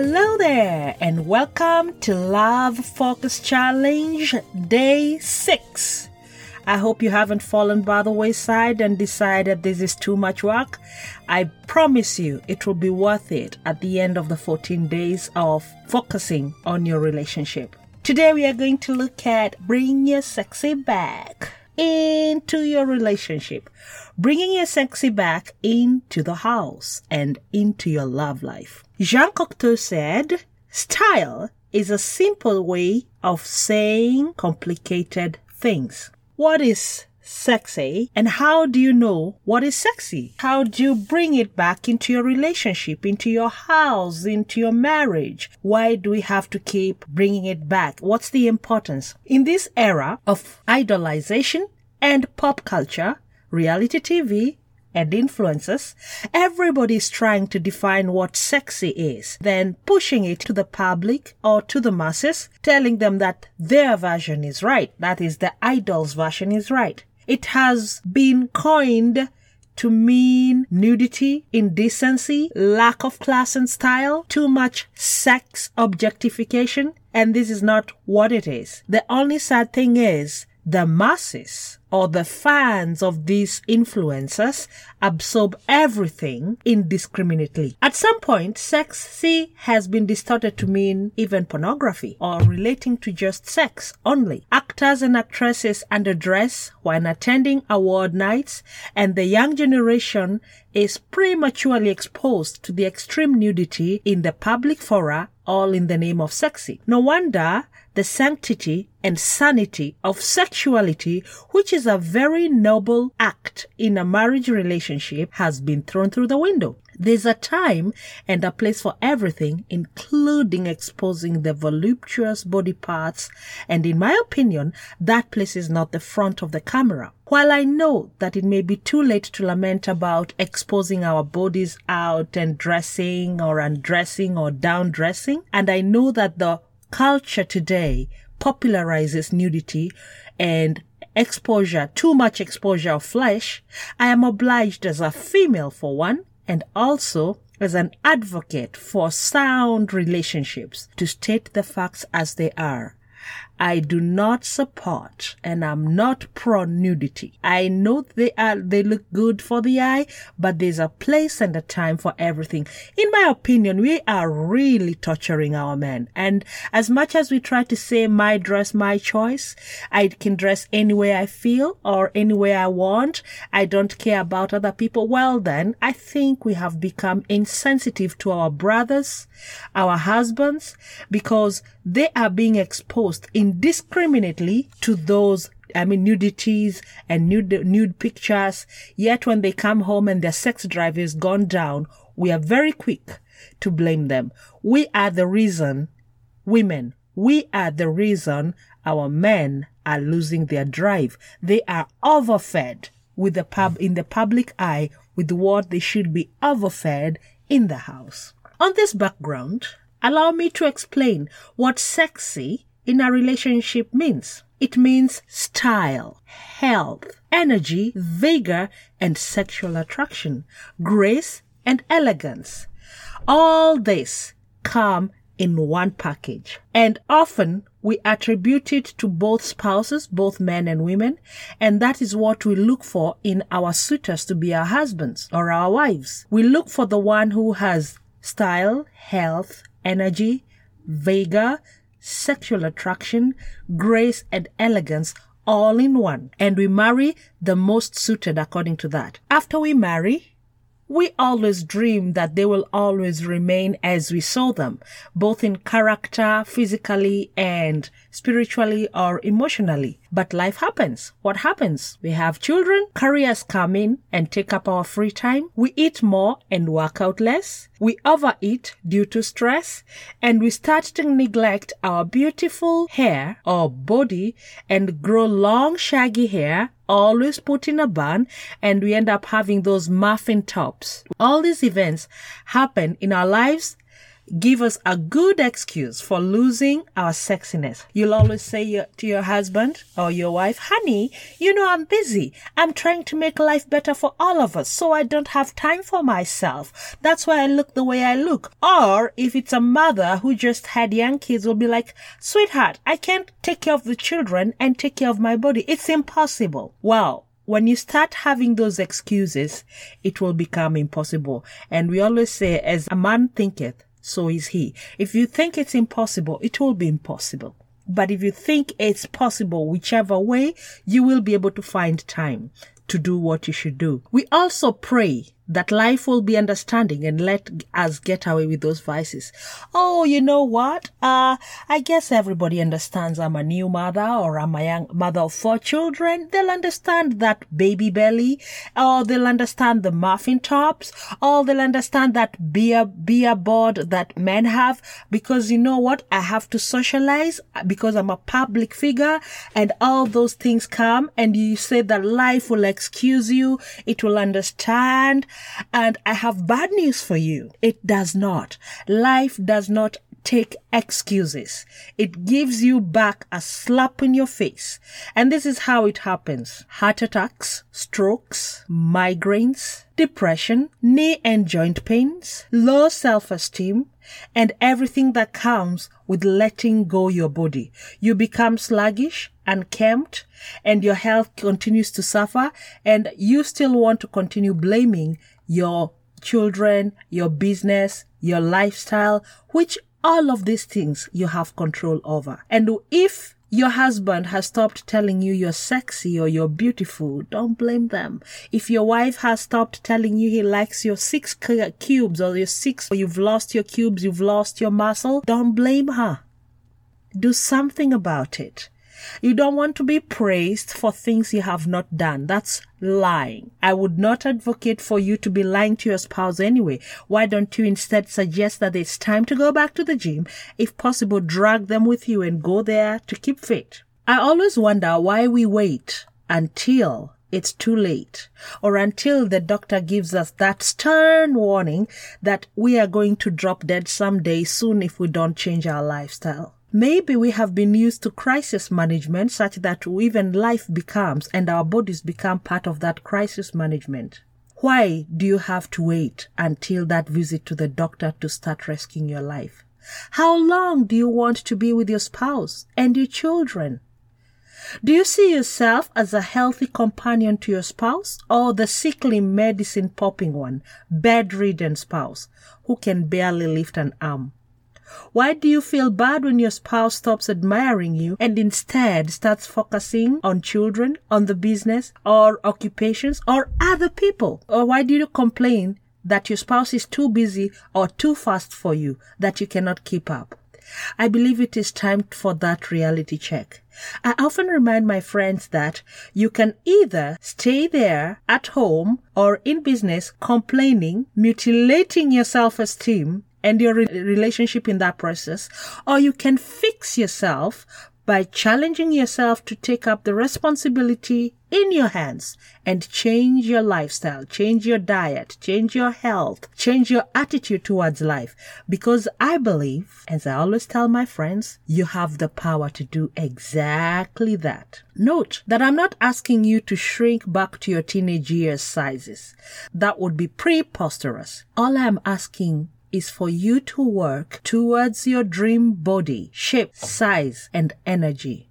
Hello there, and welcome to Love Focus Challenge Day 6. I hope you haven't fallen by the wayside and decided this is too much work. I promise you it will be worth it at the end of the 14 days of focusing on your relationship. Today we are going to look at bring your sexy back into your relationship, bringing your sexy back into the house and into your love life. Jean Cocteau said, style is a simple way of saying complicated things. What is sexy and how do you know what is sexy? How do you bring it back into your relationship, into your house, into your marriage? Why do we have to keep bringing it back? What's the importance? In this era of idolization and pop culture, reality TV, and influencers, everybody is trying to define what sexy is, then pushing it to the public or to the masses, telling them that their version is right. That is, the idol's version is right. It has been coined to mean nudity, indecency, lack of class and style, too much sex objectification, and this is not what it is. The only sad thing is the masses or the fans of these influencers absorb everything indiscriminately. At some point, sexy has been distorted to mean even pornography or relating to just sex only. Actors and actresses underdress when attending award nights and the young generation is prematurely exposed to the extreme nudity in the public fora all in the name of sexy. No wonder the sanctity and sanity of sexuality, which is a very noble act in a marriage relationship, has been thrown through the window. There's a time and a place for everything, including exposing the voluptuous body parts. And in my opinion, that place is not the front of the camera. While I know that it may be too late to lament about exposing our bodies out and dressing or undressing or down dressing, and I know that the culture today popularizes nudity and exposure, too much exposure of flesh, I am obliged as a female for one, and also as an advocate for sound relationships to state the facts as they are. I do not support and I'm not pro nudity. I know they are, they look good for the eye, but there's a place and a time for everything. In my opinion, we are really torturing our men. And as much as we try to say my dress, my choice, I can dress any way I feel or any way I want. I don't care about other people. Well, then I think we have become insensitive to our brothers, our husbands, because they are being exposed indiscriminately to those I mean, nudities and nude, nude pictures. Yet when they come home and their sex drive is gone down, we are very quick to blame them. We are the reason, women, we are the reason our men are losing their drive. They are overfed with the pub, in the public eye with what they should be overfed in the house. On this background, allow me to explain what sexy in a relationship means. It means style, health, energy, vigor, and sexual attraction, grace, and elegance. All this come in one package. And often we attribute it to both spouses, both men and women, and that is what we look for in our suitors to be our husbands or our wives. We look for the one who has style, health, energy, vigor, sexual attraction, grace, and elegance all in one. And we marry the most suited according to that. After we marry, we always dream that they will always remain as we saw them, both in character, physically, and spiritually or emotionally. But life happens. What happens? We have children, careers come in and take up our free time. We eat more and work out less. We overeat due to stress and we start to neglect our beautiful hair or body and grow long shaggy hair always put in a bun and we end up having those muffin tops. All these events happen in our lives give us a good excuse for losing our sexiness. You'll always say to your husband or your wife, honey, you know I'm busy. I'm trying to make life better for all of us, so I don't have time for myself. That's why I look the way I look. Or if it's a mother who just had young kids, will be like, sweetheart, I can't take care of the children and take care of my body. It's impossible. Well, when you start having those excuses, it will become impossible. And we always say, as a man thinketh, so is he. If you think it's impossible, it will be impossible. But if you think it's possible, whichever way, you will be able to find time to do what you should do. We also pray that life will be understanding and let us get away with those vices. Oh, you know what? Uh, I guess everybody understands I'm a new mother or I'm a young mother of four children. They'll understand that baby belly or they'll understand the muffin tops or they'll understand that beer, beer board that men have because you know what? I have to socialize because I'm a public figure and all those things come and you say that life will excuse you. It will understand and I have bad news for you. It does not. Life does not take excuses. It gives you back a slap in your face. And this is how it happens. Heart attacks, strokes, migraines, depression, knee and joint pains, low self-esteem, and everything that comes with letting go your body. You become sluggish, unkempt, and your health continues to suffer, and you still want to continue blaming your children, your business, your lifestyle, which all of these things you have control over. And if your husband has stopped telling you you're sexy or you're beautiful, don't blame them. If your wife has stopped telling you he likes your six cubes or your six, or you've lost your cubes, you've lost your muscle, don't blame her. Do something about it. You don't want to be praised for things you have not done. That's lying. I would not advocate for you to be lying to your spouse anyway. Why don't you instead suggest that it's time to go back to the gym? If possible, drag them with you and go there to keep fit. I always wonder why we wait until it's too late or until the doctor gives us that stern warning that we are going to drop dead someday soon if we don't change our lifestyle. Maybe we have been used to crisis management such that even life becomes and our bodies become part of that crisis management. Why do you have to wait until that visit to the doctor to start risking your life? How long do you want to be with your spouse and your children? Do you see yourself as a healthy companion to your spouse or the sickly medicine popping one, bedridden spouse who can barely lift an arm? Why do you feel bad when your spouse stops admiring you and instead starts focusing on children, on the business, or occupations, or other people? Or why do you complain that your spouse is too busy or too fast for you that you cannot keep up? I believe it is time for that reality check. I often remind my friends that you can either stay there at home or in business complaining, mutilating your self-esteem, and your re- relationship in that process, or you can fix yourself by challenging yourself to take up the responsibility in your hands and change your lifestyle, change your diet, change your health, change your attitude towards life. Because I believe, as I always tell my friends, you have the power to do exactly that. Note that I'm not asking you to shrink back to your teenage years sizes. That would be preposterous. All I'm asking is for you to work towards your dream body, shape, size, and energy.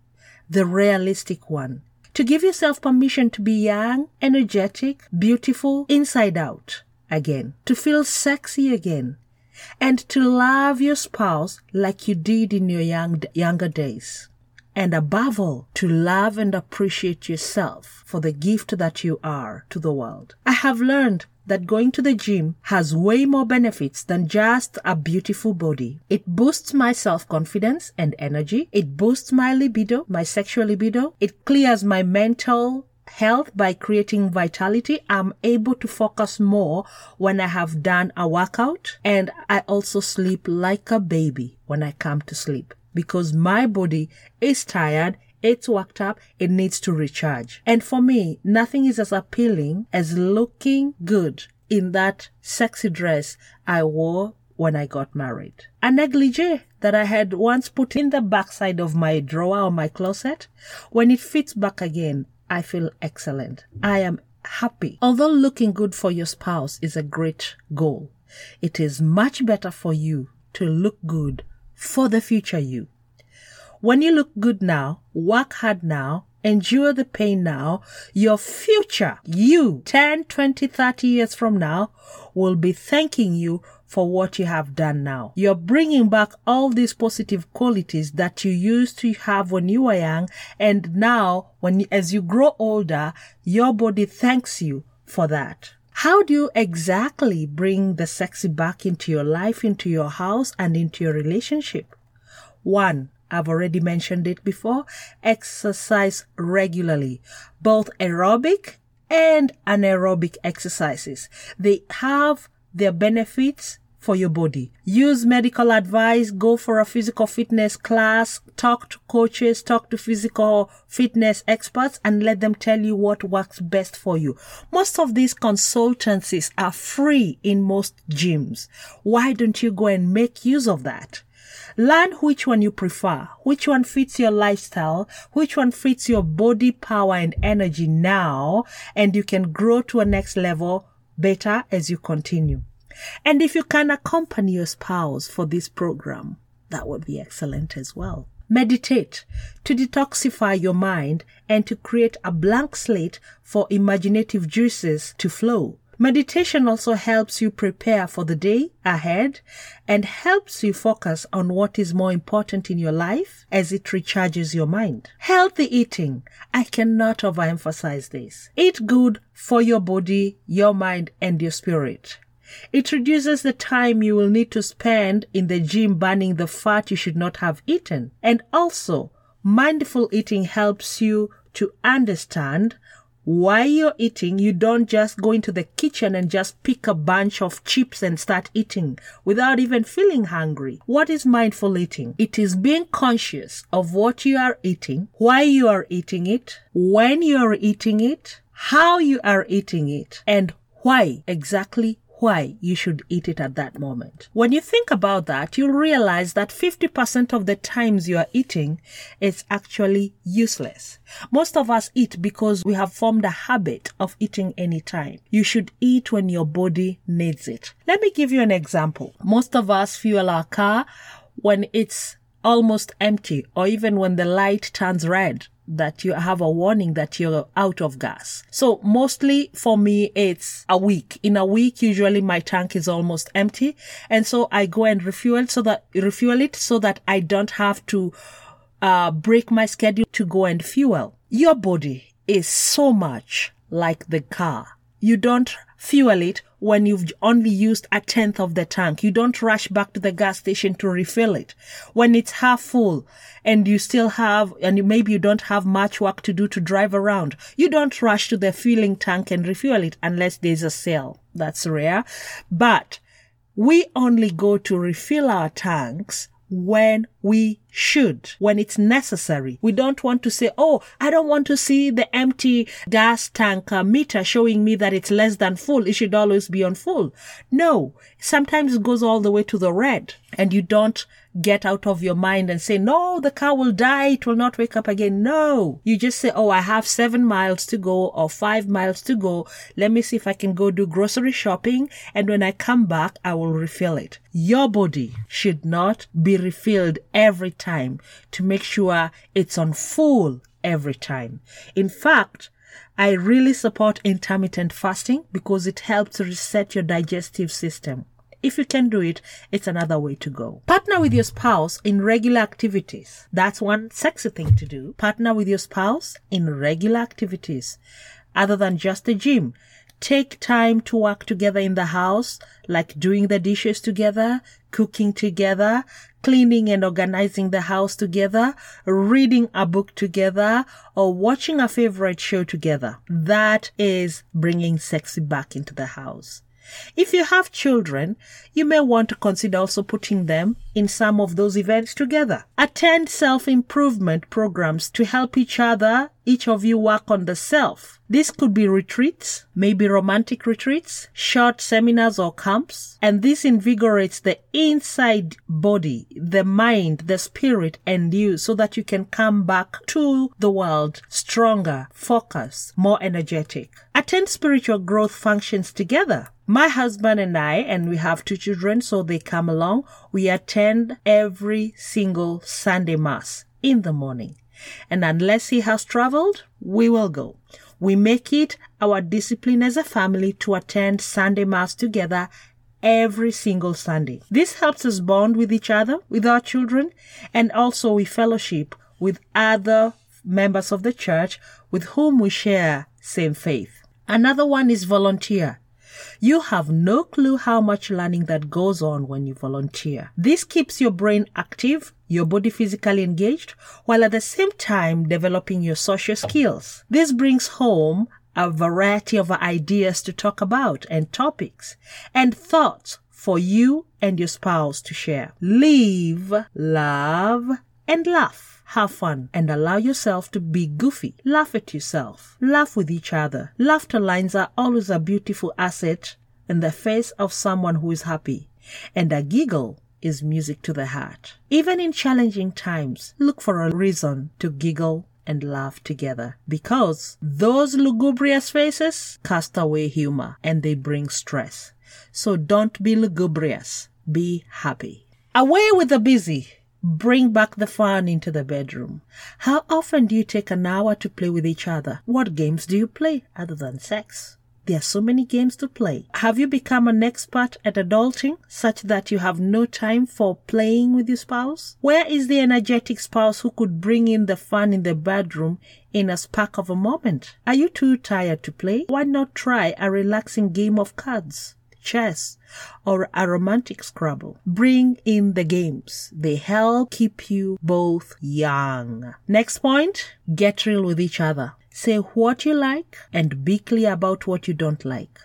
The realistic one. To give yourself permission to be young, energetic, beautiful, inside out again. To feel sexy again. And to love your spouse like you did in your young, younger days. And above all, to love and appreciate yourself for the gift that you are to the world. I have learned that going to the gym has way more benefits than just a beautiful body. It boosts my self-confidence and energy. It boosts my libido, my sexual libido. It clears my mental health by creating vitality. I'm able to focus more when I have done a workout and I also sleep like a baby when I come to sleep because my body is tired it's worked up, it needs to recharge. And for me, nothing is as appealing as looking good in that sexy dress I wore when I got married. A negligee that I had once put in the backside of my drawer or my closet, when it fits back again, I feel excellent. I am happy. Although looking good for your spouse is a great goal, it is much better for you to look good for the future you. When you look good now, work hard now, endure the pain now, your future you 10, 20, 30 years from now will be thanking you for what you have done now. You're bringing back all these positive qualities that you used to have when you were young. And now, when as you grow older, your body thanks you for that. How do you exactly bring the sexy back into your life, into your house, and into your relationship? One, I've already mentioned it before, exercise regularly, both aerobic and anaerobic exercises. They have their benefits for your body. Use medical advice, go for a physical fitness class, talk to coaches, talk to physical fitness experts and let them tell you what works best for you. Most of these consultancies are free in most gyms. Why don't you go and make use of that? Learn which one you prefer, which one fits your lifestyle, which one fits your body power and energy now, and you can grow to a next level better as you continue. And if you can accompany your spouse for this program, that would be excellent as well. Meditate to detoxify your mind and to create a blank slate for imaginative juices to flow. Meditation also helps you prepare for the day ahead and helps you focus on what is more important in your life as it recharges your mind. Healthy eating. I cannot overemphasize this. Eat good for your body, your mind, and your spirit. It reduces the time you will need to spend in the gym burning the fat you should not have eaten. And also, mindful eating helps you to understand why you're eating, you don't just go into the kitchen and just pick a bunch of chips and start eating without even feeling hungry. What is mindful eating? It is being conscious of what you are eating, why you are eating it, when you are eating it, how you are eating it, and why exactly why you should eat it at that moment. When you think about that, you'll realize that 50% of the times you are eating is actually useless. Most of us eat because we have formed a habit of eating anytime. You should eat when your body needs it. Let me give you an example. Most of us fuel our car when it's almost empty or even when the light turns red that you have a warning that you're out of gas. So mostly for me, it's a week. In a week, usually my tank is almost empty. And so I go and refuel so that, refuel it so that I don't have to, uh, break my schedule to go and fuel. Your body is so much like the car. You don't fuel it when you've only used a tenth of the tank. You don't rush back to the gas station to refill it. When it's half full and you still have, and maybe you don't have much work to do to drive around, you don't rush to the filling tank and refuel it unless there's a sale. That's rare. But we only go to refill our tanks when we should, when it's necessary. We don't want to say, oh, I don't want to see the empty gas tank uh, meter showing me that it's less than full. It should always be on full. No, sometimes it goes all the way to the red and you don't get out of your mind and say, no, the car will die. It will not wake up again. No, you just say, oh, I have seven miles to go or five miles to go. Let me see if I can go do grocery shopping. And when I come back, I will refill it. Your body should not be refilled every time to make sure it's on full every time. In fact, I really support intermittent fasting because it helps reset your digestive system. If you can do it, it's another way to go. Partner with your spouse in regular activities. That's one sexy thing to do. Partner with your spouse in regular activities other than just the gym. Take time to work together in the house, like doing the dishes together, cooking together, cleaning and organizing the house together, reading a book together, or watching a favorite show together. That is bringing sexy back into the house. If you have children, you may want to consider also putting them in some of those events together. Attend self-improvement programs to help each other each of you work on the self. This could be retreats, maybe romantic retreats, short seminars or camps, and this invigorates the inside body, the mind, the spirit, and you so that you can come back to the world stronger, focused, more energetic. Attend spiritual growth functions together. My husband and I, and we have two children, so they come along. We attend every single Sunday Mass in the morning. And unless he has traveled, we will go. We make it our discipline as a family to attend Sunday Mass together every single Sunday. This helps us bond with each other, with our children, and also we fellowship with other members of the church with whom we share same faith. Another one is volunteer. You have no clue how much learning that goes on when you volunteer. This keeps your brain active, your body physically engaged, while at the same time developing your social skills. This brings home a variety of ideas to talk about and topics and thoughts for you and your spouse to share. Live, love, and laugh. Have fun and allow yourself to be goofy. Laugh at yourself. Laugh with each other. Laughter lines are always a beautiful asset in the face of someone who is happy. And a giggle is music to the heart. Even in challenging times, look for a reason to giggle and laugh together because those lugubrious faces cast away humor and they bring stress. So don't be lugubrious. Be happy. Away with the busy. Bring back the fun into the bedroom. How often do you take an hour to play with each other? What games do you play other than sex? There are so many games to play. Have you become an expert at adulting such that you have no time for playing with your spouse? Where is the energetic spouse who could bring in the fun in the bedroom in a spark of a moment? Are you too tired to play? Why not try a relaxing game of cards? Chess, or a romantic Scrabble. Bring in the games. They help keep you both young. Next point, get real with each other. Say what you like and be clear about what you don't like.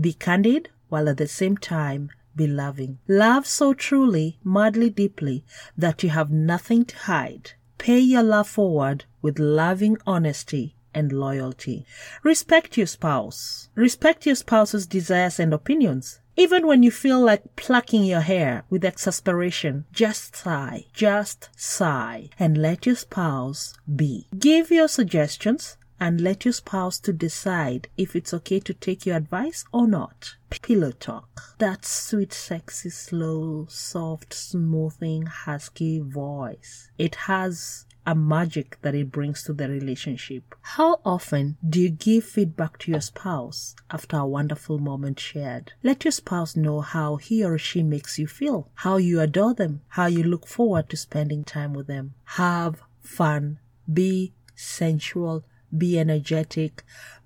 Be candid while at the same time be loving. Love so truly, madly deeply that you have nothing to hide. Pay your love forward with loving honesty and loyalty. Respect your spouse. Respect your spouse's desires and opinions. Even when you feel like plucking your hair with exasperation, just sigh, just sigh, and let your spouse be. Give your suggestions and let your spouse to decide if it's okay to take your advice or not. Pillow talk. That sweet, sexy, slow, soft, smoothing, husky voice. It has a magic that it brings to the relationship. How often do you give feedback to your spouse after a wonderful moment shared? Let your spouse know how he or she makes you feel, how you adore them, how you look forward to spending time with them. Have fun. Be sensual be energetic,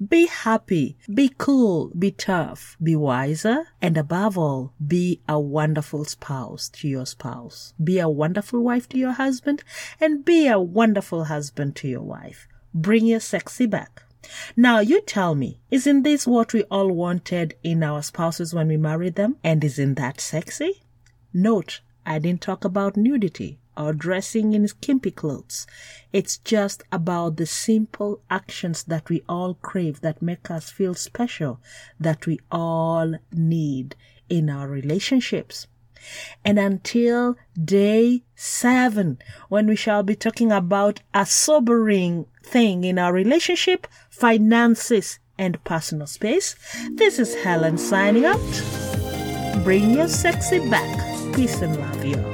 be happy, be cool, be tough, be wiser, and above all, be a wonderful spouse to your spouse. Be a wonderful wife to your husband, and be a wonderful husband to your wife. Bring your sexy back. Now you tell me, isn't this what we all wanted in our spouses when we married them? And isn't that sexy? Note, I didn't talk about nudity or dressing in skimpy clothes. It's just about the simple actions that we all crave that make us feel special, that we all need in our relationships. And until day seven, when we shall be talking about a sobering thing in our relationship, finances, and personal space, this is Helen signing out. Bring your sexy back. Peace and love, you.